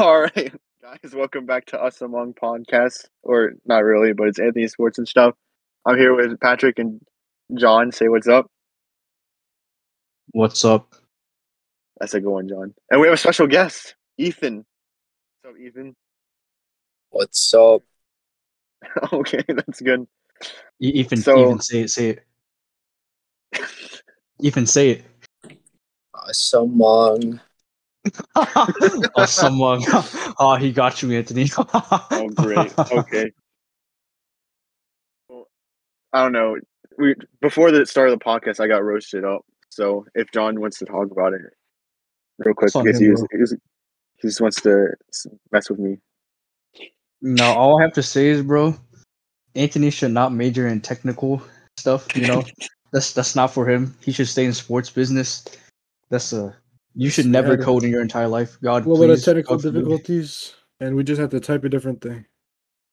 All right, guys, welcome back to Us Among Podcast, or not really, but it's Anthony Sports and stuff. I'm here with Patrick and John. Say what's up. What's up? That's a good one, John. And we have a special guest, Ethan. What's up, Ethan? What's up? okay, that's good. Ethan, So- Ethan, say it, say it. Ethan, say it. Uh, someone. oh, someone. oh, he got you, Anthony. Oh, great. Okay. Well, I don't know. We before the start of the podcast, I got roasted up. So if John wants to talk about it real quick, because he, was, he, was- he just wants to mess with me. no, all I have to say is, bro, Anthony should not major in technical stuff. You know, that's that's not for him. He should stay in sports business. That's a. You should Yeah, never the- code in your entire life. God, Well, what are please, technical God difficulties? And we just have to type a different thing.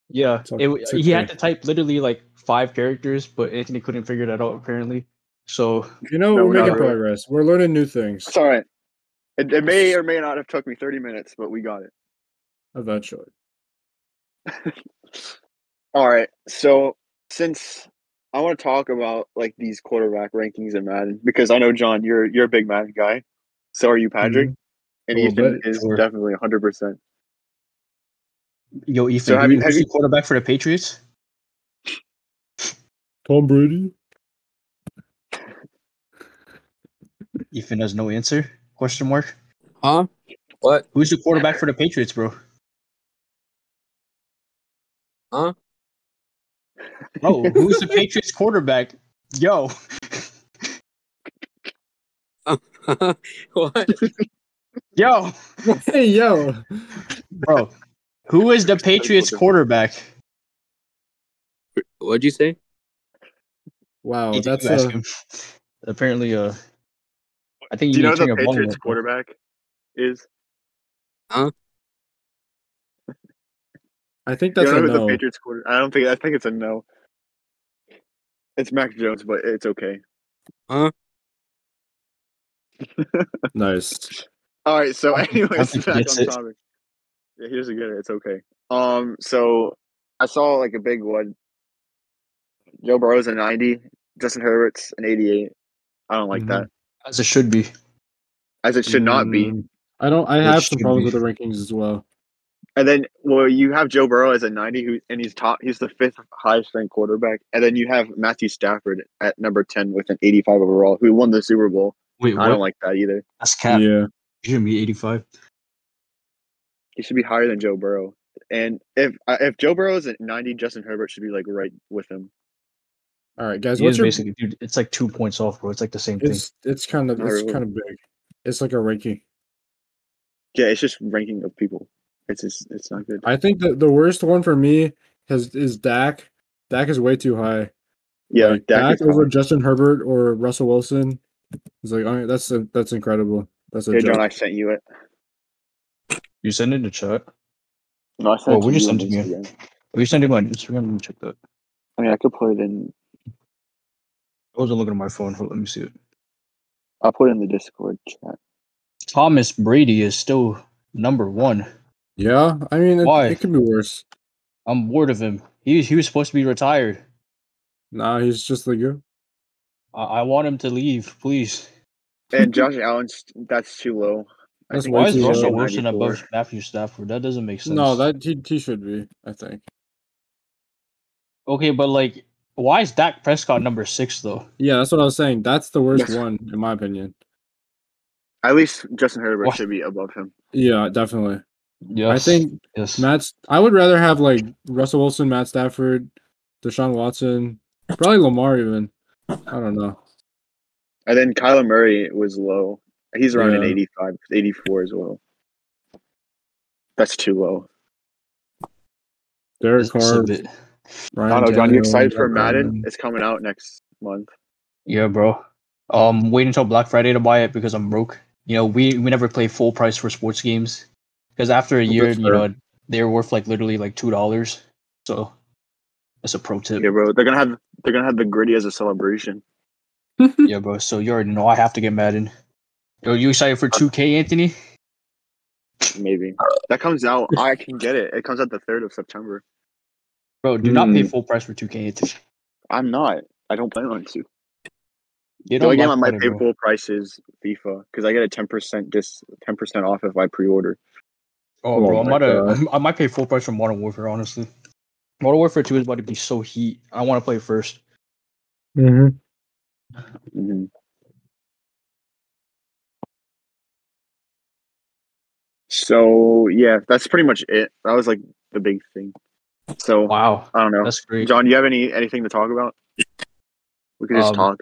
Yeah, It's it, it's he had to type literally like five characters, but Anthony couldn't figure that out apparently. So You know, No, we're not making really. progress. We're learning new things It's all right. It, it may or may not have took me 30 minutes, but we got it. eventually. All right. So since I want to talk about like these quarterback rankings in Madden, because I know John, you're you're a big Madden guy. So are you, Patrick? And A little Ethan bit, is sure. definitely 100. percent Yo, Ethan, So have you- have who's you- the quarterback for the Patriots? Tom Brady. Ethan has no answer. Question mark. Huh? What? Who's the quarterback for the Patriots, bro? Huh? Oh, who's the Patriots quarterback? Yo, what? yo, hey, yo. bro. Who is the Patriots quarterback? What'd you say? Wow, Ethan, that's you ask him. apparently uh. I think Do you you, know need to who turn the your Patriots up, quarterback is? Huh? I think Do you that's know a who the. Patriots quarter? I don't think. I think it's a no. It's Mac Jones, but it's okay. Nice. All right. So, I don't think- I don't anyways, back on topic. Yeah, he doesn't get it. It's okay. Um. So I saw like a big one. Joe Burrow's a 90. Justin Herbert's an 88. I don't like Mhm. that. As it should be. As it should not be. Mm, I don't. I It have some problems be. with the rankings as well. And then, well, you have Joe Burrow as a 90, who and he's top. He's the fifth highest ranked quarterback. And then you have Matthew Stafford at number 10 with an 85 overall, who won the Super Bowl. Wait, I what? don't like that either. That's cap. Yeah. You should be eighty-five. He should be higher than Joe Burrow. And if uh, if Joe Burrow is at 90, Justin Herbert should be like right with him. All right, guys. He What's your? basically, dude. It's like two points off, bro. It's like the same thing. It's it's kind of it's really. kind of big. It's like a ranking. Yeah, it's just ranking of people. It's just it's not good. I think that the worst one for me has is Dak. Dak is way too high. Yeah, like, Dak Dak, is over high. Justin Herbert or Russell Wilson. It's like oh, that's that's incredible. That's a Hey, joke. John, I sent you it. You send it to chat. No, I sent Oh, it to we just you on sent it to me. Instagram. You send it on Instagram. Let me check that. I mean, I could put it in. I wasn't looking at my phone. Hold, let me see it. I'll put it in the Discord chat. Thomas Brady is still number one. Yeah, I mean, it, Why? it could be worse. I'm bored of him. He he was supposed to be retired. Nah, he's just like you. I, I want him to leave, please. And Josh Allen's that's too low. That's Why he's is too Russell low. Wilson 94. above Matthew Stafford? That doesn't make sense. No, that he, he should be. I think. okay, but like, why is Dak Prescott number six though? Yeah, that's what I was saying. That's the worst That's- one in my opinion. At least Justin Herbert What? should be above him. Yeah, definitely. Yes, I think yes. Matt's. I would rather have like Russell Wilson, Matt Stafford, Deshaun Watson, probably Lamar even. I don't know. And then Kyler Murray was low. He's around an Yeah. 85, 84 as well. That's too low. Derek It's Carr, bit- Ryan I don't know, John. You excited for Madden? Wilson. It's coming out next month. Yeah, bro. Um, wait until Black Friday to buy it because I'm broke. You know, we we never play full price for sports games because after a year, you know, they're worth like literally like two dollars. So that's a pro tip. Yeah, bro. They're gonna have they're gonna have the gritty as a celebration. Yeah, bro. So you already know I have to get Madden. Yo, you excited for 2K, Anthony? maybe that comes out. I can get it. It comes out the third of September. Bro, do not pay Hmm. full price for 2K. Anthony. I'm not. I don't plan on to. You The only game I might pay full price is FIFA because I get a ten percent dis ten percent off if I pre-order. Oh, Oh bro, I my might, uh, I might pay full price for Modern Warfare. Honestly, Modern Warfare 2 is about to be so heat. I want to play first. Mm-hmm. hmm So yeah, that's pretty much it. That was like the big thing. So Wow, I don't know, that's great. John. Do you have any anything to talk about? We could just Um, talk.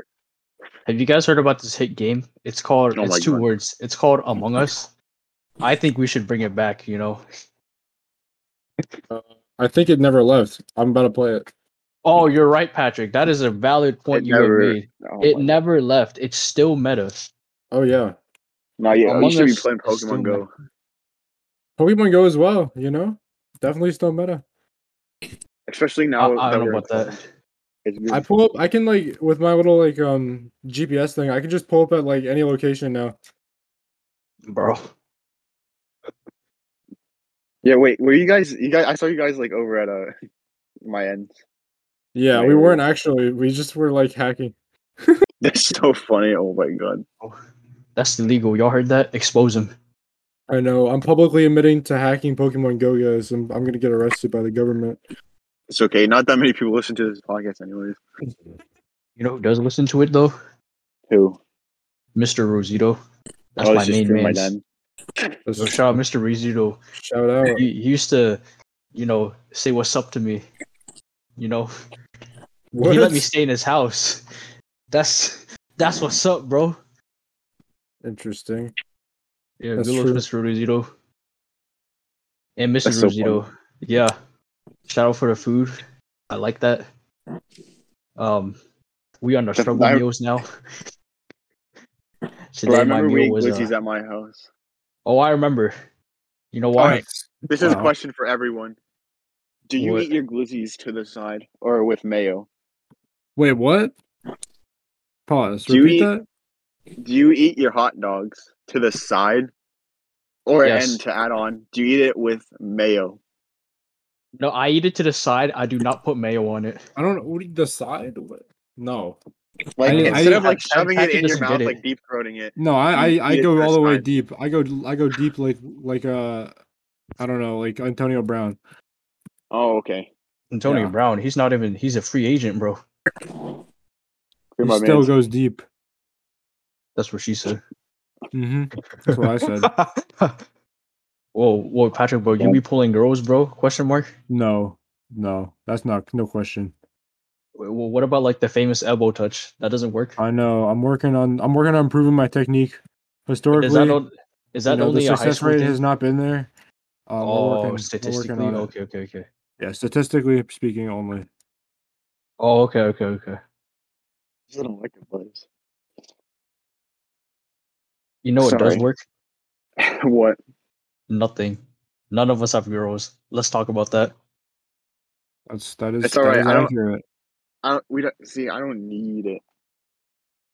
Have you guys heard about this hit game? It's called. Oh my it's two God. words. It's called Among Us. I think we should bring it back. You know. I think it never left. I'm about to play it. Oh, you're right, Patrick. That is a valid point It you never- have made. Oh It my God. never left. It's still meta. Oh yeah, No, yeah, Among you should be playing Pokemon Go. Pokemon Go as well. You know, definitely still meta. Especially now I that don't know about that. I pull up. I can like with my little like um GPS thing. I can just pull up at like any location now. Bro. Yeah, wait, were you guys? You guys, I saw you guys like over at uh my end. Yeah, Right, we right. weren't actually. We just were like hacking. That's so funny. Oh my god. That's illegal. Y'all heard that? Expose him. I know. I'm publicly admitting to hacking Pokemon Go, guys. I'm, I'm gonna get arrested by the government. It's okay. Not that many people listen to this podcast, anyways. You know who does listen to it though? Who? Mr. Rosito. That's Oh, my main man. That's- shout out Mr. Rosito. Shout out. He, he used to, you know, say what's up to me. You know, What? he let me stay in his house. That's that's what's up, bro. Interesting. Yeah, That's good looks, Mr. Rosito. And Mr. That's so yeah. Shout out for the food. I like that. Um we on the struggle I- meals now. Today I my remember we ate glizzies uh, at my house. Oh, I remember. You know why? Alright, This is a question for everyone. Do you What? eat your glizzies to the side or with mayo? Wait, what? Pause. Do you Repeat eat- that. Do you eat your hot dogs to the side, or Yes. and to add on, do you eat it with mayo? No, I eat it to the side. I do not put mayo on it. I don't know. What do you decide? What? No. Like I- instead I- of like I- shoving I it think in your mouth, get like deep throating it. No, I I, I go all the way side. deep. I go I go deep like like uh I don't know like Antonio Brown. Oh, okay. Antonio Yeah. Brown, he's not even he's a free agent, bro. He still mans. goes deep. That's what she said. Mm-hmm. That's what I said. whoa, whoa, Patrick, bro, you be pulling girls, bro? Question mark. No, no, that's not no question. Well, what about like the famous elbow touch? That doesn't work. I know. I'm working on. I'm working on improving my technique. Historically, Is that on, is that you know, only the a high success school rate thing? has not been there. Um, oh, working- statistically, okay, okay, okay. Yeah, statistically speaking, only. Oh, okay, okay, okay. I don't like it, boys. You know it does work? what? Nothing. None of us have girls. Let's talk about that. That's that is. It's that alright, is I don't- accurate. I don't. We don't see. I don't need it.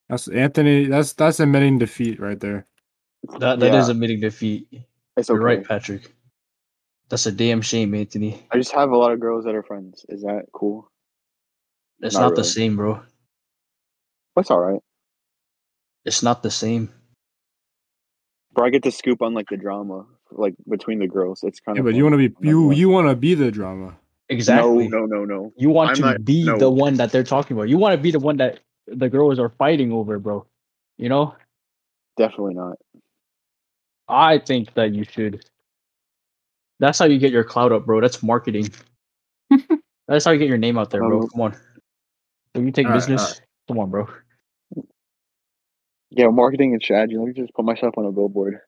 That's Anthony. That's that's admitting defeat right there. That that is Yeah. admitting defeat. It's okay. You're right, Patrick. That's a damn shame, Anthony. I just have a lot of girls that are friends. Is that cool? It's Not not, the same, bro. That's all right. It's not the same. Bro, I get to scoop on like the drama, like between the girls. It's kind Yeah, of. but you want to be you you want to be the drama. Exactly. No, no, no, no. You want I'm to not- be no. the one that they're talking about. You want to be the one that the girls are fighting over, bro. You know? Definitely not. I think that you should. That's how you get your cloud up, bro. That's marketing. That's how you get your name out there, bro. Um, Come on. If you take alright, business, come on, bro. Yeah, marketing and strategy. Let me just put myself on a billboard.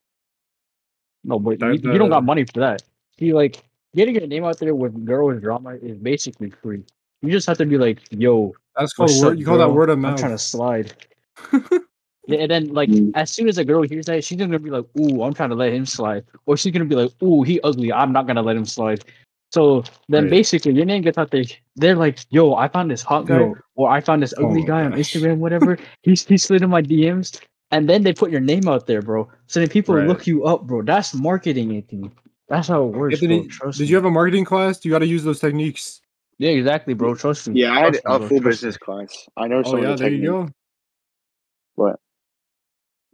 No, but That- you, you don't got money for that. See, like getting your name out there with girls drama is basically free. You just have to be like, "Yo, That's called word. up, You call that word of mouth. I'm mouth. trying to slide." Yeah, and then like Mm. as soon as a girl hears that, she's gonna be like, "Ooh, I'm trying to let him slide," or she's gonna be like, "Ooh, he ugly. I'm not gonna let him slide." So then Right. basically, your name gets out there. They're like, "Yo, I found this hot guy, Yo. or I found this Oh ugly my guy on. Instagram, whatever. He's he slid in my DMs." and then they put your name out there, bro. So then people Right. look you up, bro. That's marketing, Anthony. That's how it works, Anthony, bro. Did me. you have a marketing class? You got to use those techniques. Yeah, exactly, bro. Trust me. Yeah, I had me, a full Trust me. business class. I know Oh some yeah, of the there you techniques. go. What?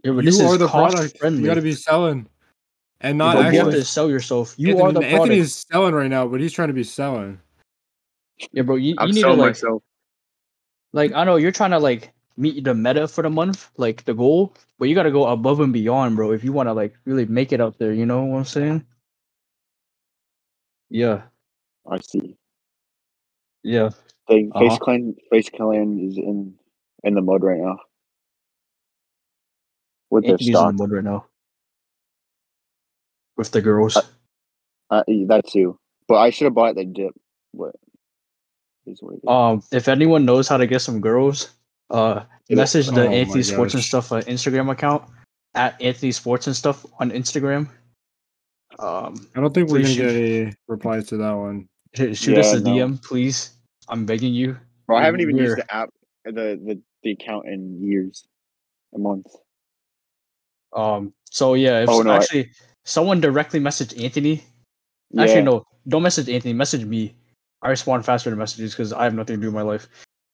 Yeah, but you this are is the cost product. friendly. You got to be selling, and not But you have to sell yourself. You Anthony, are the product. Anthony is selling right now, but he's trying to be selling. Yeah, bro. You, I'm you need to like, myself. like I know you're trying to like meet the meta for the month, like the goal, but you got to go above and beyond, bro. If you want to like really make it out there, you know what I'm saying? Yeah, I see. yeah. Thing Uh-huh. Face Clan Face Clan is in in the mud right now. With their Anthony's in the mud right now with the girls. Uh, that too. But I should have bought the dip. What. Um, if anyone knows how to get some girls, uh, message the oh Anthony Sports and. Stuff uh, Instagram account at Anthony Sports and Stuff on Instagram. Um, I don't think we're gonna shoot. get any replies to that one. sh- shoot us a no. DM, please. I'm begging you. Bro, I haven't even used we're- the app, the, the the account in years, a month. Um, so yeah, if Oh, no, I- actually someone directly messaged Anthony. Yeah. Actually, no, don't message Anthony. Message me. I respond faster to messages because I have nothing to do in my life.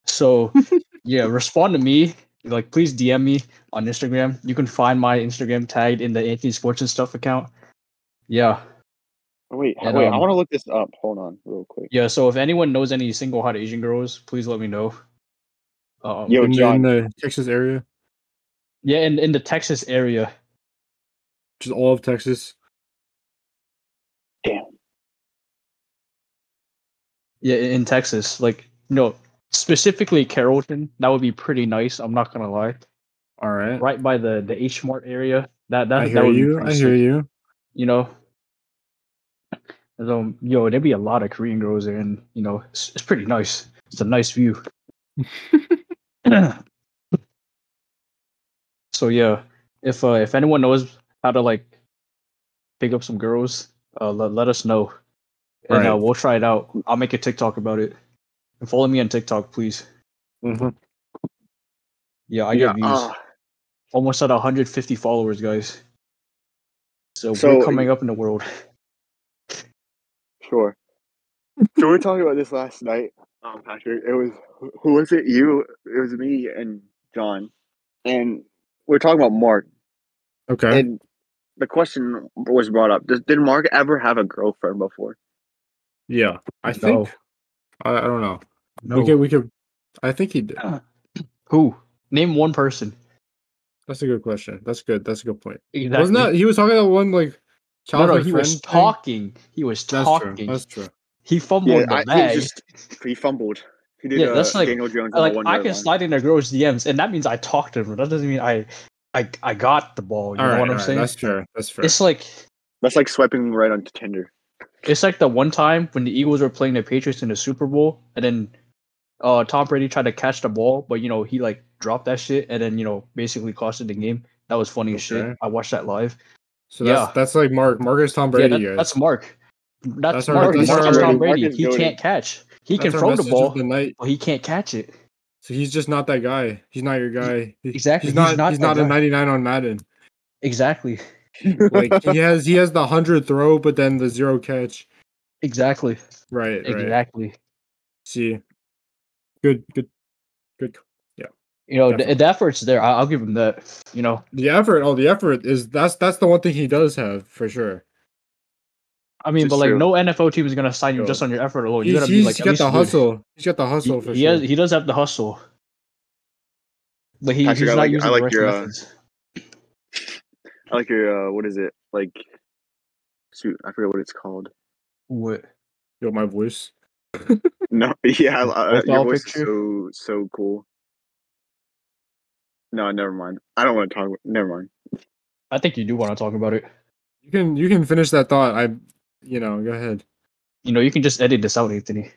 So yeah, respond to me. Like, please DM me on Instagram. You can find my Instagram tagged in the Anthony Sports and Stuff account. Yeah, Oh, wait, and, wait. I um, want to look this up. Hold on, real quick. yeah. So if anyone knows any single hot Asian girls, please let me know. Um, Yo, in, the- John. in the Texas area, yeah, in in the Texas area. which is all of Texas. Damn. Yeah, in in Texas, like no, specifically Carrollton. That would be pretty nice. I'm not gonna lie. All right, Right by the the H Mart area. That that I that hear would be you. pretty I hear you. You know. So yo, there'd be a lot of Korean girls there, and you know, it's, it's pretty nice. It's a nice view. so yeah, if uh, if anyone knows how to like pick up some girls, uh, let, let us know, and uh, we'll try it out. I'll make a TikTok about it. And follow me on TikTok, please. Mm-hmm. Yeah, I yeah. get views. ah, Almost at 150 followers, guys. So, So- we're coming up in the world. sure. so we were talking about this last night, um, Patrick. It was who- who was it? You? It was me and John, and we are talking about Mark. Okay. And the question was brought up: Does, Did Mark ever have a girlfriend before? yeah, I No. think. I, I don't know. No. We could. We could. I think he did. Who? Name one person. That's a good question. That's good. That's a good point. Exactly. Wasn't that he was talking about one like No, childhood no, he friend was thing? talking. He was That's talking. true. That's true. He fumbled Yeah, the I, he just he fumbled. He did Yeah, uh, that's like- Daniel Jones. like I can line. slide in a girl's DMs, and that means I talked to her. That doesn't mean I, I, I got the ball. You All know right, what I'm all right, saying? That's true. That's fair. It's like That's like swiping right onto Tinder. it's like the one time when the Eagles were playing the Patriots in the Super Bowl, and then uh Tom Brady tried to catch the ball, but you know he like dropped that shit, and then you know basically costed the game. That was funny as shit. I watched that live. so that's yeah. that's like Mark. Mark is Tom Yeah, Brady, that- guys. that's Mark. That's, That's our- Mark. that's our is Tom Brady. is He can't catch. He That's can throw the ball, the night. but he can't catch it. So he's just not that guy. He's not your guy. He- Exactly, He's he's not. not he's not a guy. 99 on Madden. Exactly. Like he has. He has the hundred throw, but then the zero catch. Exactly. Right. Right. Exactly. See. Good. Good. Good. You know, the, Definitely. the effort's there. I, I'll give him that. You know, The effort. Oh, the effort is that's that's the one thing he does have for sure. I mean, This but like true. no NFL team is gonna sign you Yo. just on your effort alone. You He's, gotta be he's like at got least the good. hustle. He's got the hustle He, for he sure. has. He does have the hustle. But he, Patrick, he's I not like- I using like the right your, uh. I like your uh, what is it like? Shoot, I forget what it's called. What? Yo, my voice. No, yeah, uh, your voice picture? is so so cool. No, never mind. I don't want to talk. Never mind. I think you do want to talk about it. You can you can finish that thought. I, you know, go ahead. You know, you can just edit this out, Anthony.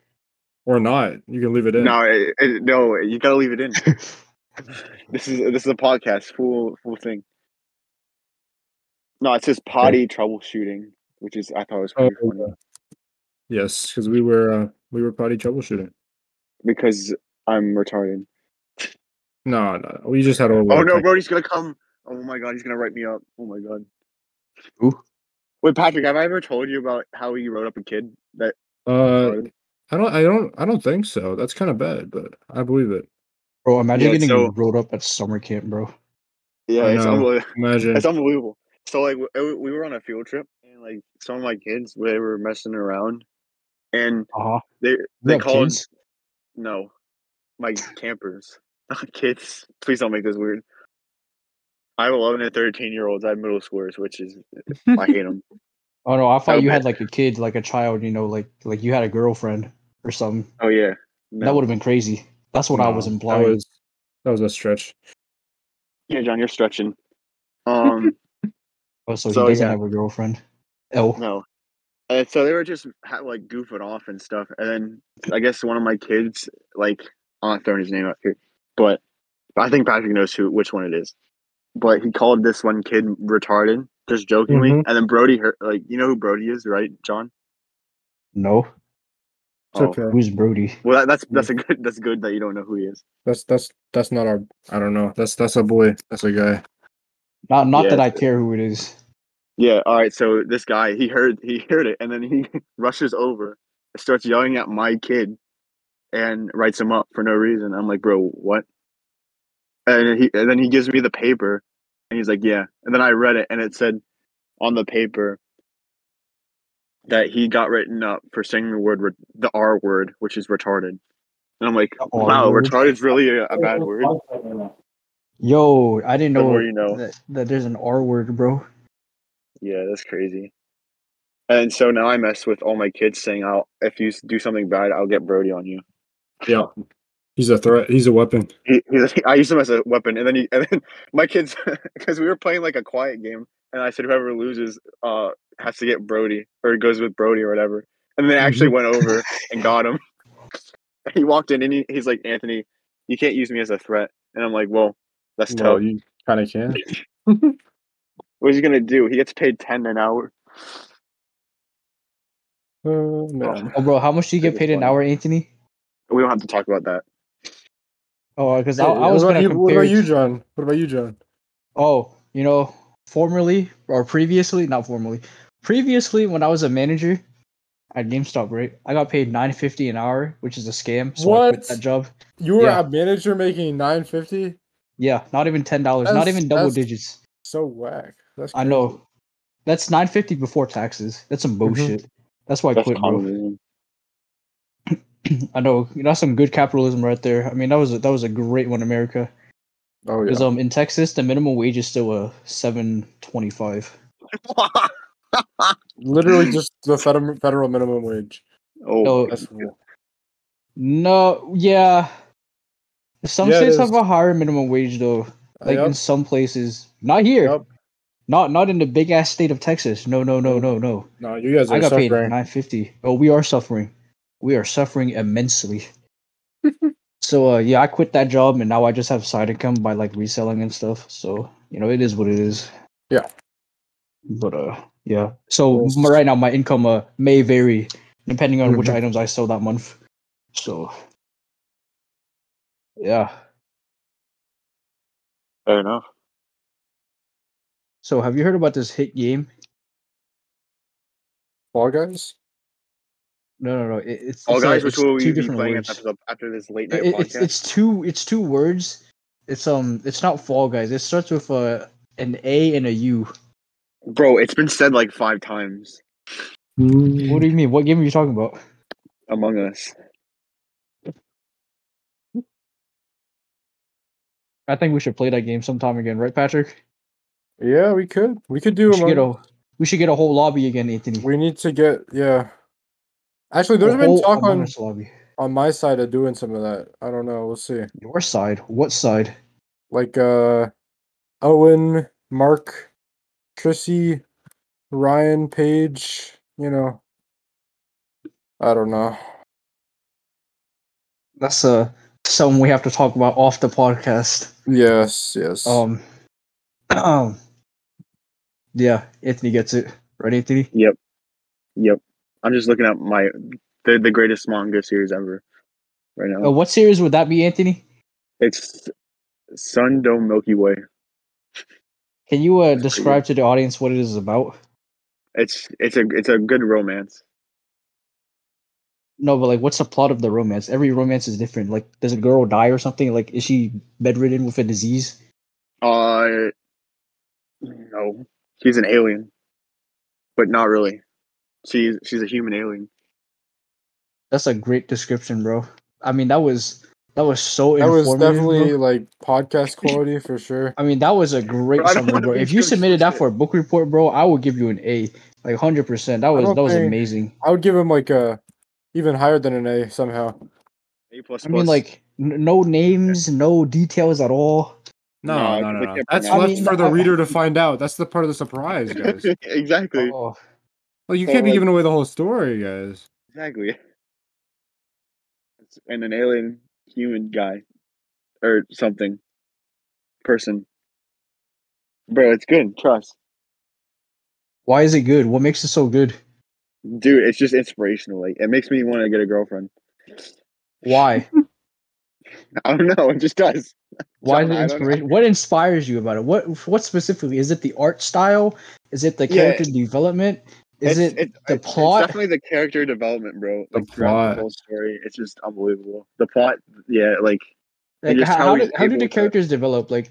Or not. You can leave it in. No, it, it- no, you gotta leave it in. this is this is a podcast, full full thing. No, it says potty troubleshooting, which is I thought was Oh, pretty funny okay. Yes, because we were uh, we were potty troubleshooting. because I'm retarded. No, no, we just had a. Oh no, Brody's gonna come. Oh my god, he's gonna write me up. Oh my god. Who? Wait, Patrick, have I ever told you about how he wrote up a kid that? Uh, I don't, I don't, I don't think so. That's kind of bad, but I believe it. Bro, imagine Yeah, getting so- rolled up at summer camp, bro. yeah, I it's know. unbelievable. Imagine. It's unbelievable. So like we, we were on a field trip and like some of my kids they were messing around, and Uh huh. they You they called kids? no, my campers, not kids. Please don't make this weird. I have 11 and 13 year olds. I have middle schoolers, which is I hate them. Oh no, I thought you had like a kid, like a child. You know, like like you had a girlfriend or something. Oh yeah, That would have been crazy. That's what I was implying. That was, that was a stretch. yeah, John, you're stretching. Um, oh, so, so, he doesn't yeah. have a girlfriend. Oh, no. And so they were just ha- like goofing off and stuff. And then I guess one of my kids, like, I'm not throwing his name out here, but I think Patrick knows who which one it is. But he called this one kid retarded, just jokingly. Mhm. And then Brody, heard, like, you know who Brody is, right, John? no. It's Oh. okay. Who's Brody? Well, that, that's that's a good that's good that you don't know who he is. That's that's that's not our. I don't know. That's that's a boy. That's a guy. Not not Yeah, that I care who it is. Yeah. All right. So this guy, he heard he heard it, and then he rushes over, and starts yelling at my kid, and writes him up for no reason. I'm like, bro, what? And he and then he gives me the paper, and he's like, yeah. And then I read it, and it said on the paper that he got written up for saying the word the R word, which is retarded. And I'm like, R wow, word? retarded's really a, a bad word. Yo, I didn't know, you know. that, that there's an R word, bro. Yeah, that's crazy. And so now I mess with all my kids saying, "I'll if you do something bad, I'll get Brody on you." Yeah. He's a threat. He's a weapon. He, he's, I use him as a weapon, and then he and then my kids because we were playing like a quiet game, and I said whoever loses uh has to get Brody or goes with Brody or whatever. And they actually went over and got him. he walked in and he, he's like, Anthony, you can't use me as a threat. And I'm like, well, that's Well, tough. you kind of can. What's he gonna do? He gets paid ten an hour. Uh, man. Oh, bro, how much do you get paid an hour, Anthony? We don't have to talk about that. Oh, because I, I was about gonna you- compare. What about you, John? What about you, John? Oh, you know, formerly or previously, not formerly, previously when I was a manager at GameStop, right? I got paid nine fifty an hour, which is a scam. So I quit What? that job. You were Yeah. a manager making nine fifty. Yeah, not even ten dollars, not even double that's digits. So whack. That's I know. That's nine fifty before taxes. That's some mm-hmm. bullshit. That's why I That's quit, bro. Communism. I know. You know, that's some good capitalism right there. I mean, that was a, that was a great one, America. Oh yeah. Because um, in Texas, the minimum wage is still a seven twenty five. Literally just the federal federal minimum wage. oh, No, That's no, yeah. Some Yeah, states have a higher minimum wage though. Like in Yep, some places, not here. yep. Not not in the big ass state of Texas. No, no, no, no, no. No, you guys are I got paid suffering. nine fifty. Oh, we are suffering. We are suffering immensely. so uh, yeah, I quit that job and now I just have side income by like reselling and stuff. So you know, it is what it is. Yeah. But uh, yeah. So Yes. right now, my income uh may vary depending on which Mhm. items I sell that month. So yeah. fair enough. So have you heard about this hit game? Fall guys. No, no, no. It, it's All it's, uh, guys, which it's will we two be different playing words. after, the, after this late night It- podcast? it's it's two it's two words. It's um it's not Fall Guys. It starts with uh, an A and a U. Bro, it's been said like five times. What do you mean? What game are you talking about? Among Us. I think we should play that game sometime again, right, Patrick? Yeah, we could. We could do We should get a we should get a whole lobby again, Anthony. We need to get yeah. Actually, A there's been talk on lobby. on my side of doing some of that. I don't know. We'll see. Your side? What side? Like uh, Owen, Mark, Chrissy, Ryan, Page. You know. I don't know. That's uh something we have to talk about off the podcast. Yes, yes. Um, um, yeah, Anthony gets it, right, Anthony? Yep. Yep. I'm just looking at my the, the greatest manga series ever right now. Uh, what series would that be, Anthony? It's Sun Dome Milky Way. Can you uh, describe to the audience what it is about? It's it's a it's a good romance. No, but like, what's the plot of the romance? Every romance is different. Like, does a girl die or something? Like, is she bedridden with a disease? Uh, no, she's an alien, but not really. She's she's a human alien. That's a great description, bro. I mean, that was that was so That was definitely bro. like podcast quality for sure. I mean, that was a great Bro, summary, bro. If you submitted that for a book report, bro, I would give you an A, like hundred percent. That was that was amazing. I would give him like a even higher than an A somehow. A plus. I mean, like n- no names, no details at all. No, No, no, no, no. That's pronounce left it. for the I reader to find out. That's the part of the surprise, guys. exactly, Oh, Well, you So, can't be like- giving away the whole story, guys. exactly. And an alien human guy, or something, person. Bro, it's good. Trust, why is it good? What makes it so good? dude. It's just inspirational. Like it makes me want to get a girlfriend. Why? I don't know. It just does. Why is John, it I inspiration? What inspires you about it? What what specifically? Is it the art style? Is it the Yeah. character development? Is It's- it it's- the plot? It's definitely the character development, bro. The Like throughout plot. the whole story. It's just unbelievable. The plot, yeah, like Like how, how how, he's do, how do able the to- characters develop? Like,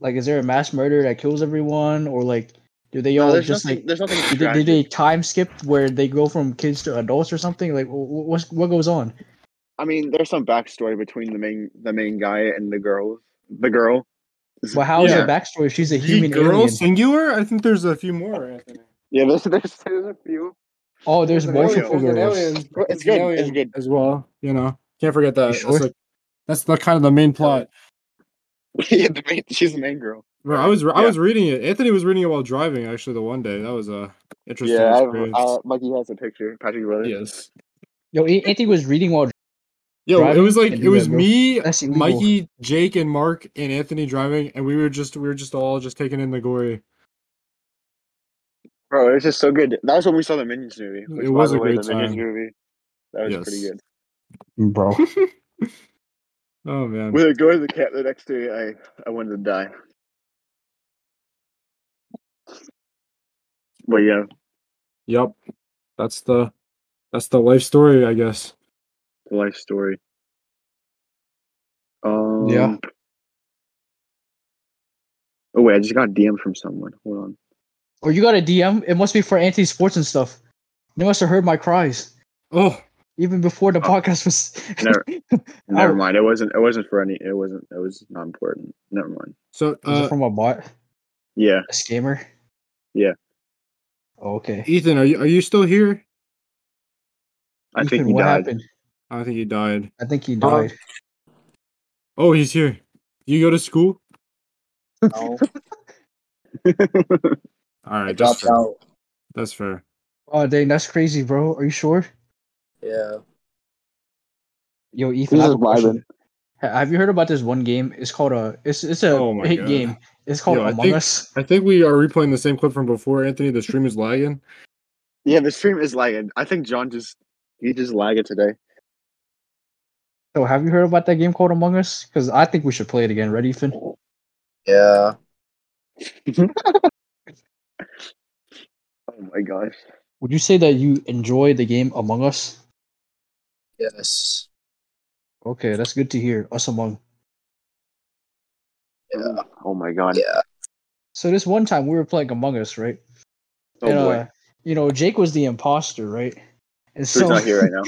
like is there a mass murder that kills everyone, or like do they no, all just nothing. like there's nothing. did, they- did they time skip where they go from kids to adults or something? Like wh- wh- what's what goes on? I mean, there's some backstory between the main the main guy and the girl. The girl. Well, how is Yeah. her backstory? She's a The human girl alien. singular? I think there's a few more, Anthony. Yeah, there's there's, there's a few. Oh, there's an multiple alien, There's an girls. alien. It's There's good, it's good. as well. You know, can't forget that. sure? That's like that's the kind of the main plot. yeah, the main, she's the main girl. Bro, I was I Yeah. was reading it. Anthony was reading it while driving. Actually, the one day that was a interesting Yeah, I, experience. uh, Mikey has a picture. Patrick Brothers. yes. Yo, Anthony was reading while Yo, it was like it was me, That's illegal. Mikey, Jake, and Mark and Anthony driving, and we were just we were just all just taking in the gory. Bro, it was just so good. That was when we saw the Minions movie. Which, It was a way, great the Minions time. movie. That was pretty good. bro. Oh man. When I go to the cat the next day, I I wanted to die. But yeah, Yep. That's the that's the life story, I guess. the life story. Um, Yeah. Oh wait, I just got a DM from someone. Hold on. Or you got a DM? It must be for anti sports and stuff. They must have heard my cries Oh, even before the Oh. podcast was. Never, never mind. It wasn't. It wasn't for any. It wasn't. It was not important. Never mind. so Was it uh, from a bot, Yeah. a scammer? Yeah. Oh, okay. Ethan, are you are you still here? I think he what died. happened? I think he died. I think he Huh? died. Oh, he's here. You go to school? No, All I right, that's fair. out. That's fair. Oh, dang, that's crazy, bro. Are you sure? Yeah. Yo, Ethan, I He's have, a just vibing. question. Ha- have you heard about this one game? It's called a. It's it's a Oh hit God. game. It's called Yo, I Among think- Us. I think we are replaying the same clip from before, Anthony. The stream is lagging. Yeah, the stream is lagging. I think John just he just lagged today. So, have you heard about that game called Among Us? Because I think we should play it again. Ready, Ethan? Yeah. Oh my gosh. Would you say that you enjoy the game Among Us? Yes. Okay, that's good to hear. Us Among. Yeah. Oh my god. Yeah. So this one time we were playing Among Us, right? Oh and, boy. uh, you know, Jake was the imposter, right? And So he's not here right now.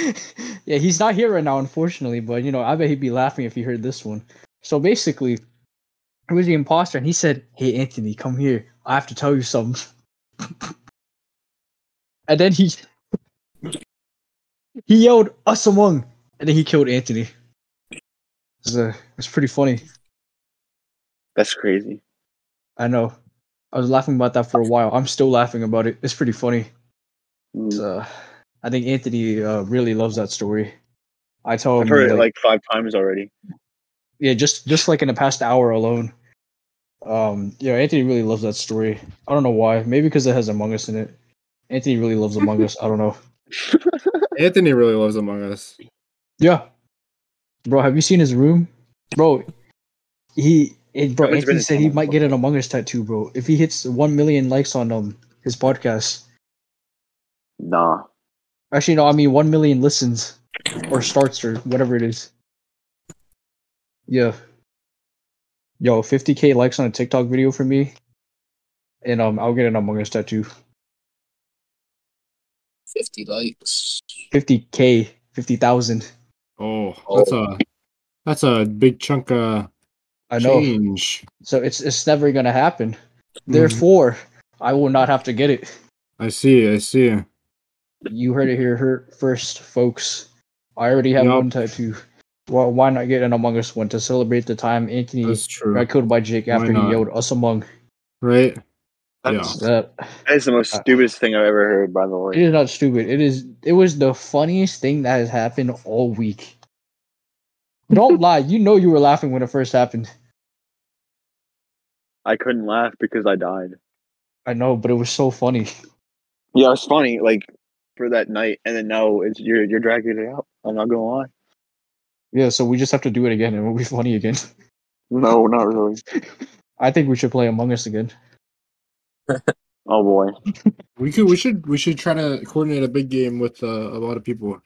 yeah, he's not here right now, unfortunately. But you know, I bet he'd be laughing if he heard this one. So basically, he was the imposter, and he said, "Hey, Anthony, come here. I have to tell you something." and then he he yelled, "Us among," and then he killed Anthony. It's was, uh, it pretty funny. That's crazy. I know. I was laughing about that for a while. I'm still laughing about it. It's pretty funny. Mm. It's, uh, I think Anthony uh, really loves that story. I told I've him, heard it like, like five times already. yeah, just just like in the past hour alone. Um, yeah, Anthony really loves that story. I don't know why. Maybe because it has Among Us in it. Anthony really loves Among Us. I don't know. Anthony really loves Among Us. Yeah, bro, have you seen his room, bro? He It, bro, How Anthony said he might get an Among Us tattoo, bro. If he hits one million likes on um his podcast. Nah. Actually, no, I mean one million listens or starts or whatever it is. Yeah. Yo, 50k likes on a TikTok video for me, and um, I'll get an Among Us tattoo. 50 likes. 50k, 50,000. Oh, that's a that's a big chunk of I know. change. So it's it's never gonna happen. Mhm. Therefore, I will not have to get it. I see. I see. You heard it here her- first, folks. I already have Yup. one tattoo. Well, why not get an Among Us one to celebrate the time Anthony true. got killed by Jake Why after he yelled "Us Among"? Right? That's, That that is the most Uh, stupidest thing I've ever heard, by the way. it is not stupid. It is. It was the funniest thing that has happened all week. Don't lie. You know you were laughing when it first happened. I couldn't laugh because I died. I know, but it was so funny. Yeah, it's funny, like for that night, and then now it's you're you're dragging it out. I'm not gonna lie. Yeah, so we just have to do it again, and it'll be funny again. No, not really. I think we should play Among Us again. Oh boy. We could. We should. We should try to coordinate a big game with uh, a lot of people.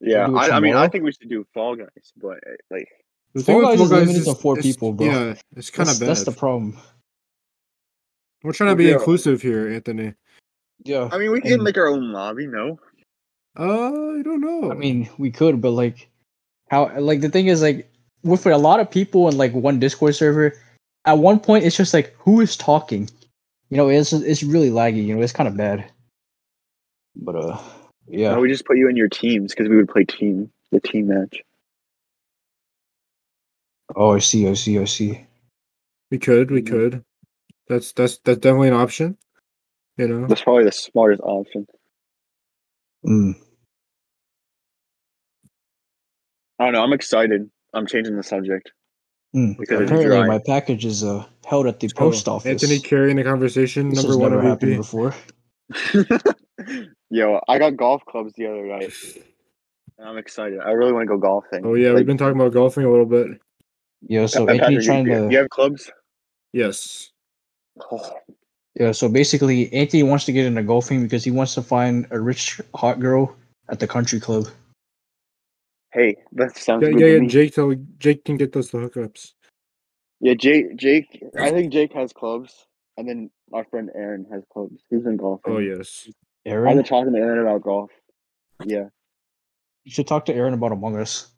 Yeah, do it I, I mean, I tomorrow? think we should do Fall Guys, but uh, like, The Fall with Guys is limited to four people, bro. Yeah, it's kind That's, of bad. that's the problem. We're trying to be Yeah. inclusive here, Anthony. Yeah. I mean, we can And- make our own lobby. No, Uh, I don't know. I mean, we could, but like, how? Like the thing is, like, with a lot of people in like one Discord server, at one point it's just like, who is talking? You know, it's it's really laggy. You know, it's kind of bad. But uh, yeah. Why we just put you in your teams because we would play team the team match. Oh, I see. I see. I see. we could. We Mhm. could. That's that's that's definitely an option. You know. That's probably the smartest option. Mm. I don't know. I'm excited. I'm changing the subject. Mm. Apparently, my package is uh held at the So, post office. Anthony carrying the conversation. this number has one never happened before. Yo, I got golf clubs the other night. And I'm excited. I really want to go golfing. Oh yeah, Like, we've been talking about golfing a little bit. Yeah. So Patrick, Anthony you- trying you, to. you have clubs? Yes. Oh, Yeah, so basically, Anthony wants to get into golfing because he wants to find a rich, hot girl at the country club. Hey, that sounds Yeah, good. yeah, yeah. Jake, tell Jake can get those hookups. Yeah, Jake. Jake. I think Jake has clubs, and then our friend Aaron has clubs. He's in golf. Oh yes. Aaron. I've been talking to Aaron about golf. Yeah. you should talk to Aaron about Among Us.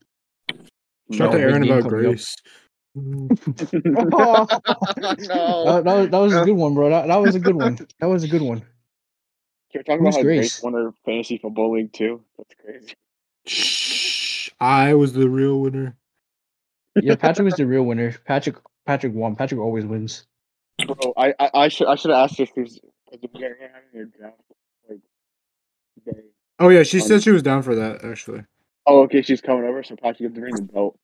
Talk No. to Aaron about. Grace. no. That, that, was, that was a good one, bro. That, that was a good one. That was a good one. Can we talk Who's about how Grace? Grace? won her fantasy football league too? That's crazy. Shh. I was the real winner. Yeah, Patrick was the real winner. Patrick, Patrick won. Patrick always wins. Bro, I I, I should I should have asked her if there's if we're having draft like today. Oh yeah, she Um, said she was down for that actually. Oh, okay, she's coming over, so Patrick gets to bring the belt.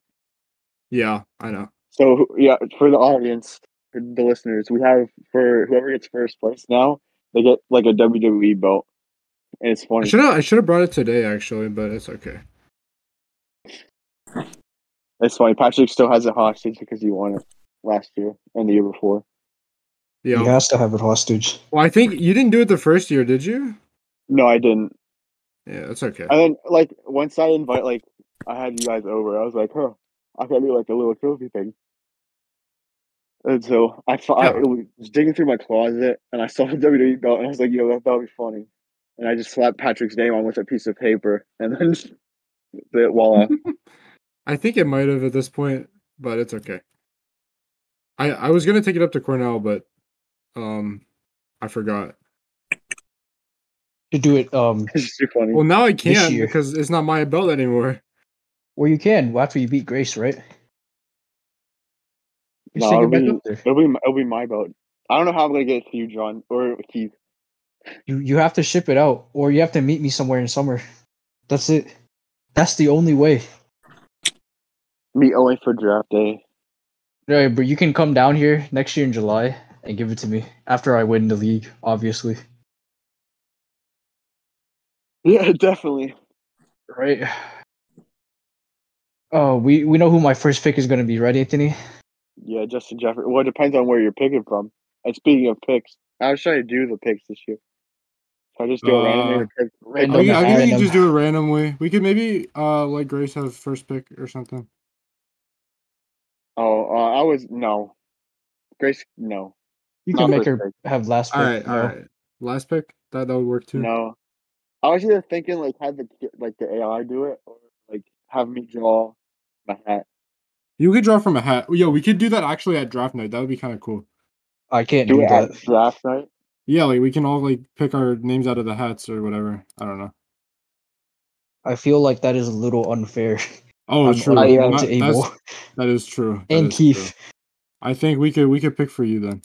Yeah, I know. So yeah, for the audience, for the listeners, we have for whoever gets first place now, they get like a WWE belt, and it's I funny. should have I should have brought it today actually, but it's okay. It's funny. Patrick still has it hostage because he won it last year and the year before. Yeah. He has to have it hostage. Well, I think you didn't do it the first year, did you? No, I didn't. Yeah, that's okay. And then like once I invite like I had you guys over, I was like, huh, I can do like a little trophy thing. And so I, fo- I was digging through my closet and I saw the WWE belt and I was like, yo, that that'll be funny. And I just slapped Patrick's name on with a piece of paper and then the voila. I think it might have at this point, but it's okay. I I was gonna take it up to Cornell, but um, I forgot. To do it, um, it's too funny. Well, now I can year. because it's not my belt anymore. Well, you can after you beat Grace, right? You No, it back it'll up there. It'll be it'll be my belt. I don't know how I'm gonna get it to you, John, or Keith. You you have to ship it out, or you have to meet me somewhere in summer. That's it. That's the only way. Me only for draft day. Right, but you can come down here next year in July and give it to me after I win the league, obviously. Yeah, definitely. Right. Oh, we we know who my first pick is going to be, right, Anthony? Yeah, Justin Jefferson. Well, it depends on where you're picking from. And speaking of picks, I was trying to do the picks this year. So I just do a random Uh, pick. pick random I, think- I think we can just do it randomly. We could maybe uh let Grace have first pick or something. Oh, uh, I was no. Grace, no, You Not can make her pick. have last pick. All right, you all know? right. Last pick. That that would work too. no. I was either thinking like have the like the AI do it, or like have me draw my hat. You could draw from a hat. Yo, we could do that actually at draft night. That would be kind of cool. I can't Do do it that. at draft night. Yeah, like we can all like pick our names out of the hats or whatever. I don't know. I feel like that is a little unfair. Oh, I'm true. unable That- able. that's- that is true. That And is Keith. true. I think we could we could pick for you then.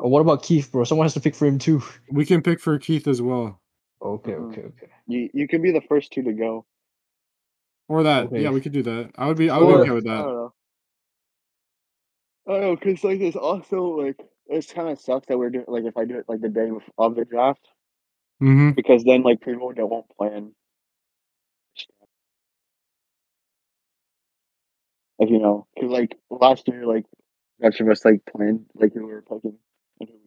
Oh, what about Keith, bro? Someone has to pick for him too. We can pick for Keith as well. Okay, Mhm. okay, okay. You you can be the first two to go. Or that. Okay. Yeah, we could do that. I would be I would Or- be okay with I that. don't know. I don't know, cause like it's also like it's kind of sucks that we're doing like if I do it like the day of- of the draft Mm-hmm. because then like people that won't plan. Like you know, cause like last year, like a bunch of us like planned like who we were picking, and who we-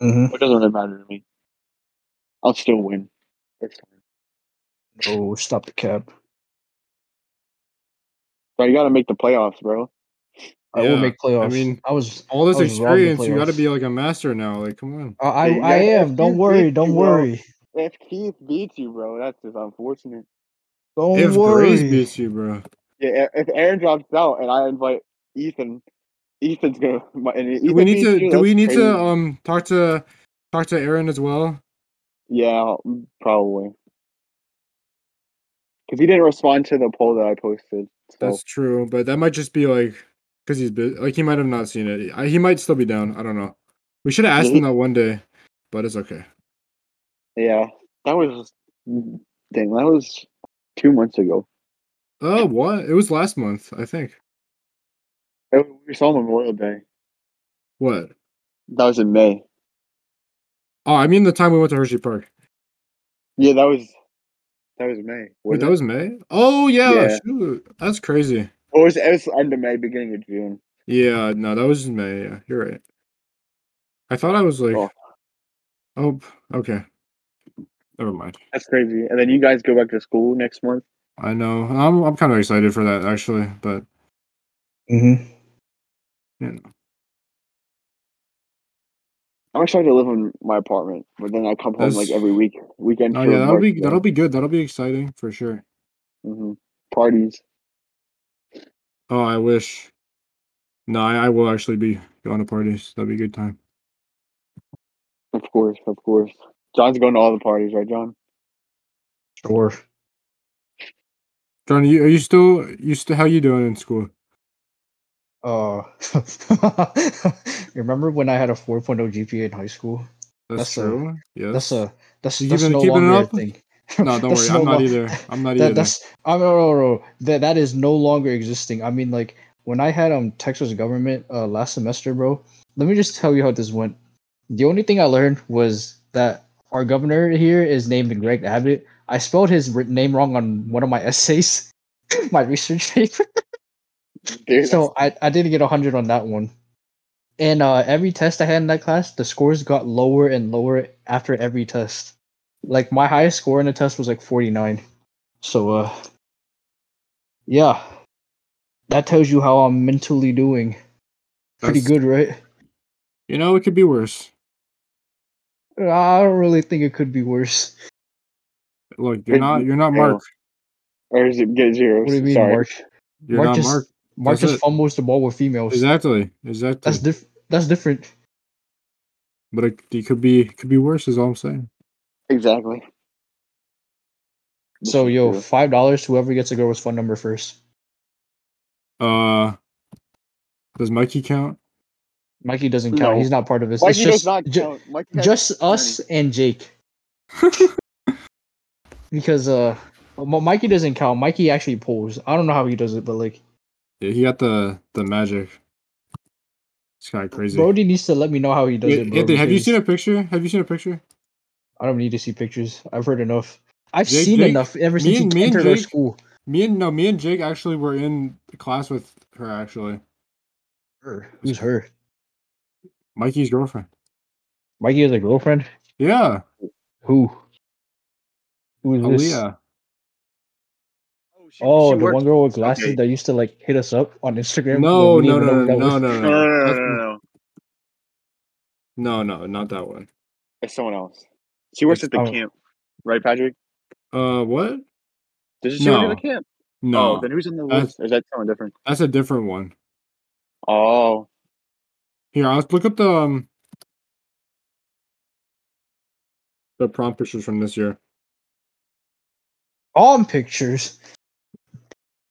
Mm-hmm. it doesn't really matter to me. I'll still win. It's fine. Oh, stop the cap. But you got to make the playoffs, bro. I will make playoffs. I mean, I was. All this was experience, you got to be like a master now. Like, come on. I, I, Yeah, I am. Don't Keith worry. Don't you, worry. If Keith beats you, bro, that's just unfortunate. Don't if worry. Grace beats you, bro. Yeah, if Aaron drops out and I invite Ethan, Ethan's gonna. Ethan we need to you, do we need crazy. to um talk to talk to Aaron as well? Yeah, probably. Because he didn't respond to the poll that I posted. So That's true, but that might just be like because he's busy. Like he might have not seen it. I, he might still be down. I don't know. We should have asked Yeah, him that one day, but it's okay. yeah, that was dang. That was two months ago. Oh, what? It was last month, I think. We saw Memorial Day. What? That was in May. Oh, I mean the time we went to Hershey Park. Yeah, that was that was May. Wait, that was May. Oh yeah, Yeah. shoot, that's crazy. It was it, was end of May, beginning of June. Yeah, no, that was in May. Yeah, you're right. I thought I was like, Oh. oh, okay, never mind. That's crazy. And then you guys go back to school next month. I know. I'm I'm kind of excited for that actually, but you know. I'm excited to live in my apartment, but then I come home like every week, weekend. Oh for yeah, that'll March be Day. that'll be good. That'll be exciting for sure. Mhm. parties. Oh, I wish. No, I, I will actually be going to parties. That'll be a good time. Of course, of course. John's going to all the parties, right, John? Sure. John, are you, are you still you still how you doing in school? Uh, remember when I had a 4.0 GPA in high school? That's, That's a- true. yes. That's a that's, You that's no keeping it longer up? a thing. no, don't worry. I'm not lo- either. I'm not That, either. that's I no, no, no. That that is no longer existing. I mean, like when I had um Texas government uh last semester, bro. Let me just tell you how this went. The only thing I learned was that our governor here is named Greg Abbott. I spelled his name wrong on one of my essays, my research paper. Dude, so I, I didn't get 100 on that one. And uh every test i had in that class the scores got lower and lower after every test. Like my highest score in the test was like 49 so uh yeah. That tells you how i'm mentally doing. Pretty That's- good right? You know, it could be worse. i don't really think it could be worse Look, you're Could not you're not. Mark. or is it get zeros? what do you mean Sorry. mark You're Mark not just- Mark. mark just it. fumbles the ball with females Exactly. Exactly. that's diff- that's different but it, it could be it could be worse. Is all I'm saying. Exactly. So yo five dollars whoever gets a girl's phone number first Uh, does Mikey count? mikey doesn't count No. he's not part of this Mikey it's does just not count. Mikey just money. us and Jake. because uh, Mikey doesn't count. Mikey actually pulls. I don't know how he does it, but like Yeah, he got the the magic. It's kind of crazy. Brody needs to let me know how he does Wait, it. Bro, Anthony, have you seen a picture? Have you seen a picture? I don't need to see pictures. I've heard enough. I've Jake- seen Jake- enough ever since and- me and entered our Jake- school. Me and no, me and Jake actually were in class with her. Actually, Her. Who's her? Mikey's girlfriend. Mikey has a girlfriend. Yeah, Who? Who is this? Oh, she, Oh, she the works- one girl with glasses okay. that used to like hit us up on Instagram. No, when we no, didn't no, even know no, who no, that no, was. no, No, no, no, no, That's- no, no. no, no, not that one. It's someone else. She works It's- at the oh. camp, right, Patrick? Uh, what? Does she work No. at the camp? No, Oh, then who's on the That's- list? Or is that someone different? that's a different one. Oh, Here, I'll look up the um the prom pictures from this year. Prom pictures.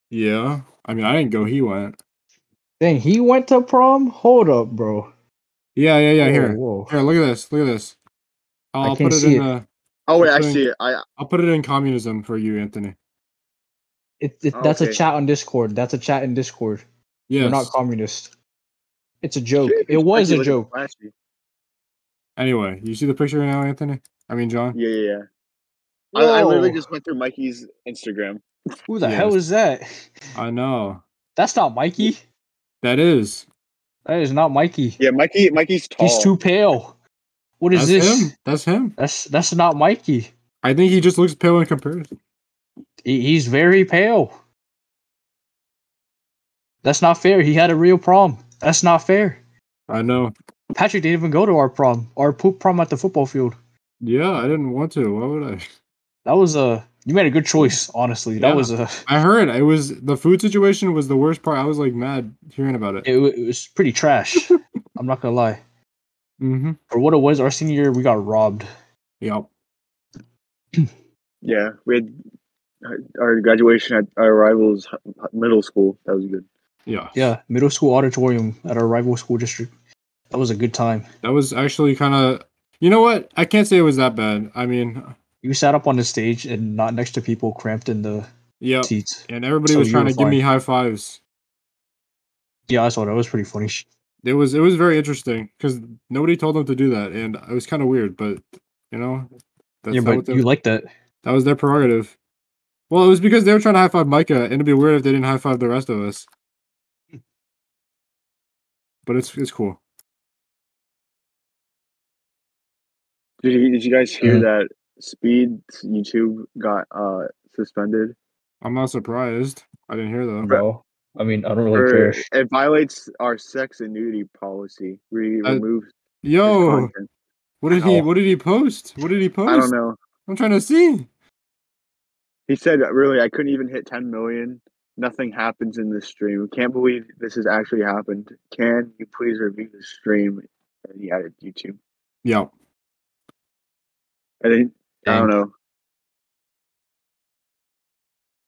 Yeah, I mean, I didn't go. He went. Then he went to prom. Hold up, bro. Yeah, yeah, yeah. Whoa, Here, whoa. here. Look at this. Look at this. I'll, I I'll can't put it see in. it. Uh, oh wait, I It's doing- see it. I I'll put it in communism for you, Anthony. It, it, Oh, that's okay. a chat on Discord. That's a chat in Discord. Yeah, We're not communist. It's a joke. Shit, It was a joke. Anyway, you see the picture now, Anthony? I mean, John. Yeah, yeah, yeah. I, I literally just went through Mikey's Instagram. Who the Yes. hell is that? I know That's not Mikey. that is. That is not Mikey. Yeah, Mikey. Mikey's tall. He's too pale. What is That's this? him. That's him. That's that's not Mikey. I think he just looks pale in comparison. He, he's very pale. That's not fair. He had a real prom. That's not fair. I know. Patrick didn't even go to our prom. Our poop prom at the football field. Yeah, I didn't want to. Why would I? That was a you made a good choice, honestly. That Yeah. was a I heard it was the food situation was the worst part. I was like mad hearing about it. it, it was pretty trash. I'm not gonna lie. Mm-hmm. For what it was, our senior year we got robbed. Yep. Yeah, we had uh, our graduation at our rival's middle school. That was good. Yeah. Yeah, middle school auditorium at our rival school district. That was a good time. That was actually kind of. You know what? I can't say it was that bad. I mean, You sat up on the stage and not next to people cramped in the yeah. seats. And everybody So was trying were to give me high fives. Yeah, I saw that. It was pretty funny. It was it was very interesting because nobody told them to do that, and it was kind of weird. But you know, that's yeah, not what but they- you like that. that was their prerogative. Well, it was because they were trying to high five Micah, and it'd be weird if they didn't high five the rest of us. But it's it's cool. Did you, did you guys hear Uh. that Speed's YouTube got uh suspended? I'm not surprised. I didn't hear that. No, I mean I don't really For, care. it violates our sex and nudity policy. We Uh, removed his Yo, content. what did he what did he post? What did he post? I don't know. I'm trying to see. He said, "Really, I couldn't even hit 10 million. Nothing happens in this stream. Can't believe this has actually happened. Can you please review the stream?" And he added YouTube. Yeah. And then I don't know.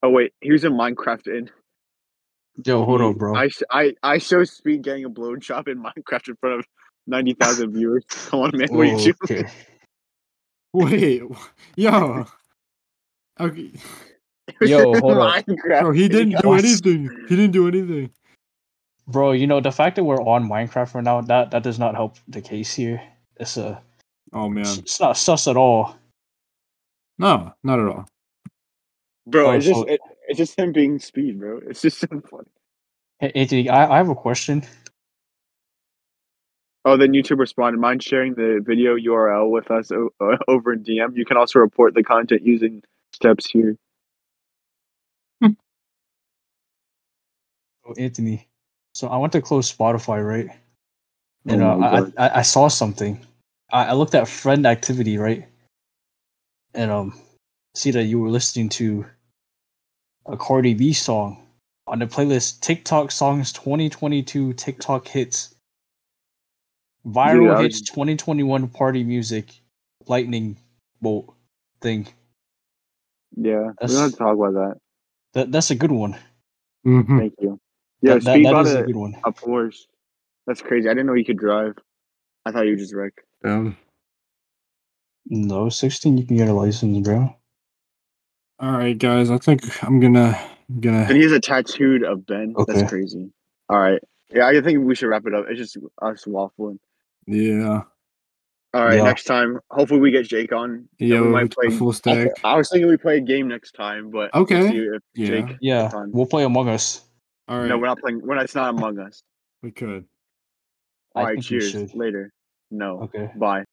Oh wait, he was in Minecraft in. Yo, hold on, bro. I, I I show Speed getting a blowjob in Minecraft in front of ninety thousand viewers. Come on, man, what are you doing? Wait. Yo. Okay. It Yo, hold on. Bro, he didn't do anything. He didn't do anything. Bro, you know the fact that we're on Minecraft right now that that does not help the case here. It's a Oh man. it's, it's not sus at all. No, not at all. Bro, Oh, it's just it, it's just him being Speed, bro. It's just so funny. Hey, Anthony, I, I have a question. Oh, then YouTube responded. Mind sharing the video URL with us o- uh, over in DM. You can also report the content using steps here. Oh, Anthony, so I went to close Spotify, right? And Oh uh, I, I I saw something. I, I looked at friend activity, right? And um, see that you were listening to a Cardi B song on the playlist TikTok songs 2022 TikTok hits. Viral I hits was- 2021 party music lightning bolt thing. Yeah, we That's- don't have to talk about that. That that's a good one. Mm-hmm. Thank you. Yeah, That, that, Speed that bought is a, a good one. a Porsche. That's crazy. I didn't know you could drive. I thought you was just wreck. Yeah. No, 16 you can get a license, bro. All right, guys. I think I'm gonna And gonna. he has a tattooed of Ben. Okay. That's crazy. All right. Yeah, I think we should wrap it up. It's just us waffling. Yeah. All right, Yeah. next time, hopefully we get Jake on. Yeah, we might do a play full stack. I was thinking we play a game next time, but we'll Okay. see if Yeah. Jake. Yeah, on. we'll play Among Us. All right, No, we're not playing. We're not, it's not Among Us. we could. I All right, cheers. Later. No. Okay. Bye.